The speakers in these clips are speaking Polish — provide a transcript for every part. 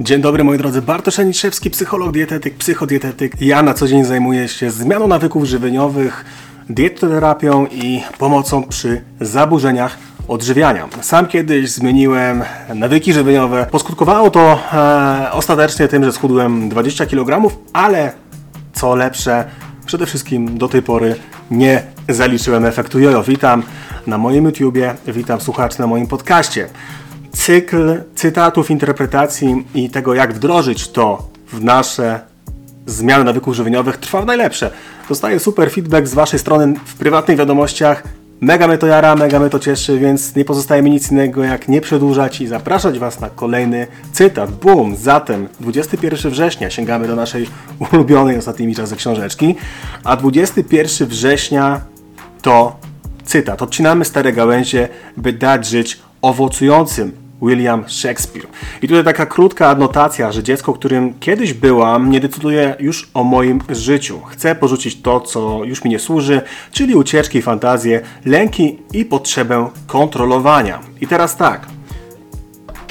Dzień dobry moi drodzy, Bartosz Aniszewski, psycholog, dietetyk, psychodietetyk. Ja na co dzień zajmuję się zmianą nawyków żywieniowych, dietoterapią i pomocą przy zaburzeniach odżywiania. Sam kiedyś zmieniłem nawyki żywieniowe. Poskutkowało to e, ostatecznie tym, że schudłem 20 kg, ale co lepsze, przede wszystkim do tej pory nie zaliczyłem efektu jojo. Witam na moim YouTubie, witam słuchaczy na moim podcaście. Cykl cytatów, interpretacji i tego, jak wdrożyć to w nasze zmiany nawyków żywieniowych trwa w najlepsze. Dostaję super feedback z Waszej strony w prywatnych wiadomościach. Mega mnie to jara, mega mnie to cieszy, więc nie pozostaje mi nic innego jak nie przedłużać i zapraszać Was na kolejny cytat. Boom! Zatem 21 września sięgamy do naszej ulubionej ostatnimi czasy książeczki, a 21 września to cytat. Odcinamy stare gałęzie, by dać żyć owocującym William Shakespeare. I tutaj taka krótka adnotacja, że dziecko, którym kiedyś byłam, nie decyduje już o moim życiu. Chcę porzucić to, co już mi nie służy, czyli ucieczki, fantazje, lęki i potrzebę kontrolowania. I teraz tak.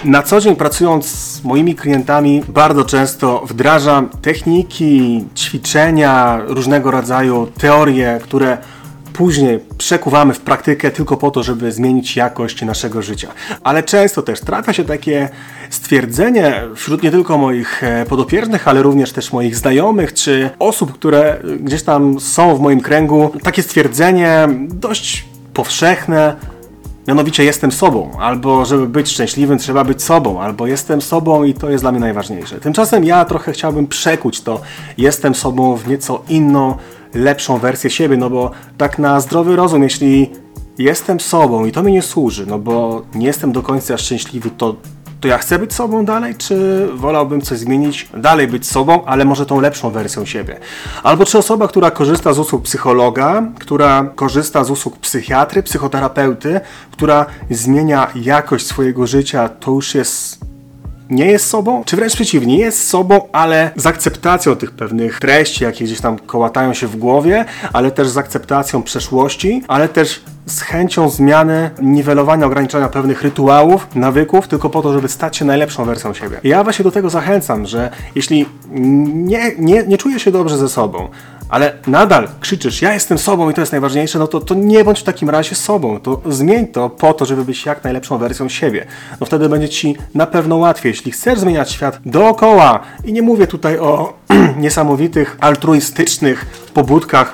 Na co dzień pracując z moimi klientami, bardzo często wdrażam techniki, ćwiczenia, różnego rodzaju teorie, które później przekuwamy w praktykę tylko po to, żeby zmienić jakość naszego życia. Ale często też trafia się takie stwierdzenie wśród nie tylko moich e, podopiecznych, ale również też moich znajomych czy osób, które gdzieś tam są w moim kręgu, takie stwierdzenie dość powszechne, Mianowicie jestem sobą, albo żeby być szczęśliwym, trzeba być sobą, albo jestem sobą i to jest dla mnie najważniejsze. Tymczasem ja trochę chciałbym przekuć to jestem sobą w nieco inną, lepszą wersję siebie, no bo tak na zdrowy rozum, jeśli jestem sobą i to mi nie służy, no bo nie jestem do końca szczęśliwy, to, to ja chcę być sobą dalej, czy wolałbym coś zmienić, dalej być sobą, ale może tą lepszą wersją siebie. Albo czy osoba, która korzysta z usług psychologa, która korzysta z usług psychiatry, psychoterapeuty, która zmienia jakość swojego życia, to już jest nie jest sobą, czy wręcz przeciwnie, jest sobą, ale z akceptacją tych pewnych treści, jakie gdzieś tam kołatają się w głowie, ale też z akceptacją przeszłości, ale też z chęcią zmiany, niwelowania, ograniczenia pewnych rytuałów, nawyków, tylko po to, żeby stać się najlepszą wersją siebie. Ja właśnie do tego zachęcam, że jeśli nie, nie, nie czuję się dobrze ze sobą, ale nadal krzyczysz, ja jestem sobą i to jest najważniejsze, no to, to nie bądź w takim razie sobą. To zmień to po to, żeby być jak najlepszą wersją siebie. No wtedy będzie ci na pewno łatwiej, jeśli chcesz zmieniać świat dookoła. I nie mówię tutaj o niesamowitych, altruistycznych pobudkach,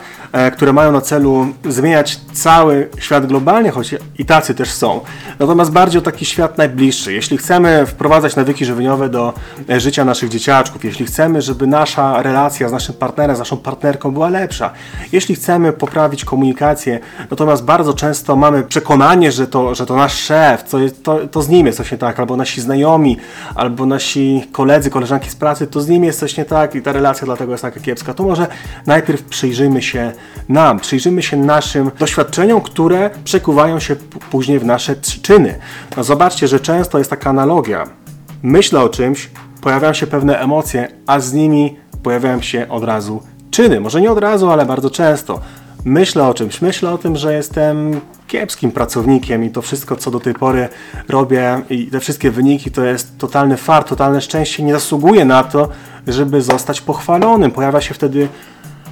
które mają na celu zmieniać cały świat globalnie, choć i tacy też są. Natomiast bardziej o taki świat najbliższy. Jeśli chcemy wprowadzać nawyki żywieniowe do e, życia naszych dzieciaczków, jeśli chcemy, żeby nasza relacja z naszym partnerem, z naszą partnerką była lepsza, jeśli chcemy poprawić komunikację, natomiast bardzo często mamy przekonanie, że to, że to nasz szef, to, to, to z nim jest coś nie tak, albo nasi znajomi, albo nasi koledzy, koleżanki z pracy, to z nim jest coś nie tak i ta relacja dlatego jest taka kiepska, to może najpierw przyjrzyjmy się nam, przyjrzymy się naszym doświadczeniom, które przekuwają się później w nasze czyny. No zobaczcie, że często jest taka analogia. Myślę o czymś, pojawiają się pewne emocje, a z nimi pojawiają się od razu czyny. Może nie od razu, ale bardzo często. Myślę o czymś, myślę o tym, że jestem kiepskim pracownikiem i to wszystko, co do tej pory robię i te wszystkie wyniki to jest totalny fart, totalne szczęście. Nie zasługuje na to, żeby zostać pochwalonym. Pojawia się wtedy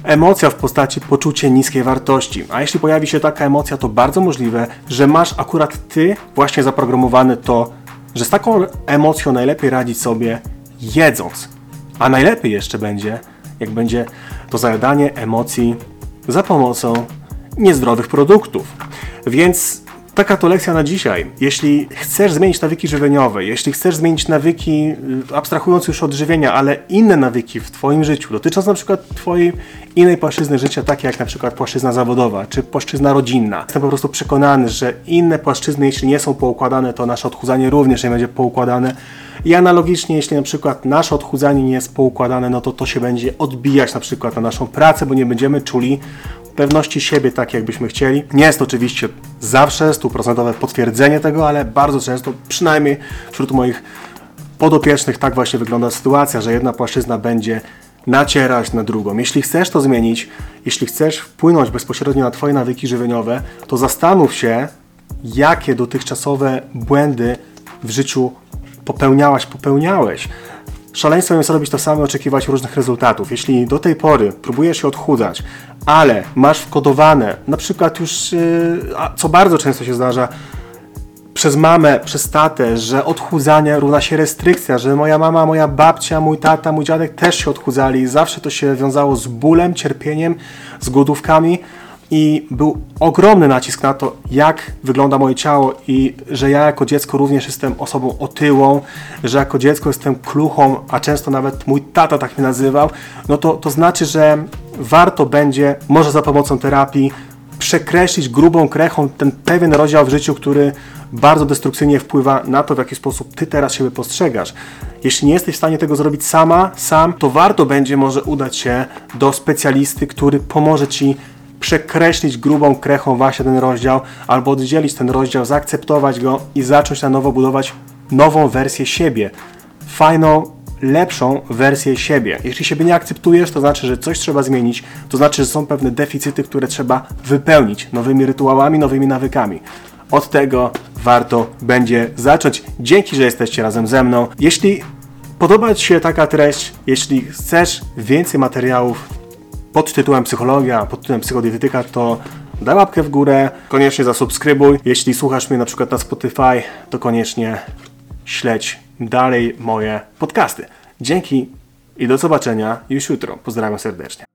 emocja w postaci poczucie niskiej wartości. A jeśli pojawi się taka emocja, to bardzo możliwe, że masz akurat ty właśnie zaprogramowany to, że z taką emocją najlepiej radzić sobie jedząc. A najlepiej jeszcze będzie, jak będzie to zajadanie emocji za pomocą niezdrowych produktów. Więc Taka to lekcja na dzisiaj. Jeśli chcesz zmienić nawyki żywieniowe, jeśli chcesz zmienić nawyki, y, abstrahując już od żywienia, ale inne nawyki w Twoim życiu, dotyczące na przykład Twojej innej płaszczyzny życia, takie jak na przykład płaszczyzna zawodowa, czy płaszczyzna rodzinna. Jestem po prostu przekonany, że inne płaszczyzny, jeśli nie są poukładane, to nasze odchudzanie również nie będzie poukładane. I analogicznie, jeśli na przykład nasze odchudzanie nie jest poukładane, no to to się będzie odbijać na przykład na naszą pracę, bo nie będziemy czuli pewności siebie tak, jakbyśmy chcieli. Nie jest to oczywiście zawsze stuprocentowe potwierdzenie tego, ale bardzo często, przynajmniej wśród moich podopiecznych, tak właśnie wygląda sytuacja, że jedna płaszczyzna będzie nacierać na drugą. Jeśli chcesz to zmienić, jeśli chcesz wpłynąć bezpośrednio na Twoje nawyki żywieniowe, to zastanów się, jakie dotychczasowe błędy w życiu popełniałaś, popełniałeś. Szaleństwem jest robić to samo i oczekiwać różnych rezultatów. Jeśli do tej pory próbujesz się odchudzać, ale masz wkodowane, na przykład już, a co bardzo często się zdarza, przez mamę, przez tatę, że odchudzanie równa się restrykcja, że moja mama, moja babcia, mój tata, mój dziadek też się odchudzali i zawsze to się wiązało z bólem, cierpieniem, z głodówkami i był ogromny nacisk na to, jak wygląda moje ciało i że ja jako dziecko również jestem osobą otyłą, że jako dziecko jestem kluchą, a często nawet mój tata tak mnie nazywał, no to, to znaczy, że warto będzie, może za pomocą terapii, przekreślić grubą krechą ten pewien rozdział w życiu, który bardzo destrukcyjnie wpływa na to, w jaki sposób ty teraz siebie postrzegasz. Jeśli nie jesteś w stanie tego zrobić sama, sam, to warto będzie może udać się do specjalisty, który pomoże ci przekreślić grubą krechą właśnie ten rozdział, albo oddzielić ten rozdział, zaakceptować go i zacząć na nowo budować nową wersję siebie. Fajną, lepszą wersję siebie. Jeśli siebie nie akceptujesz, to znaczy, że coś trzeba zmienić, to znaczy, że są pewne deficyty, które trzeba wypełnić nowymi rytuałami, nowymi nawykami. Od tego warto będzie zacząć. Dzięki, że jesteście razem ze mną. Jeśli podoba Ci się taka treść, jeśli chcesz więcej materiałów pod tytułem psychologia, pod tytułem psychodietetyka, to daj łapkę w górę, koniecznie zasubskrybuj. Jeśli słuchasz mnie na przykład na Spotify, to koniecznie śledź dalej moje podcasty. Dzięki i do zobaczenia już jutro. Pozdrawiam serdecznie.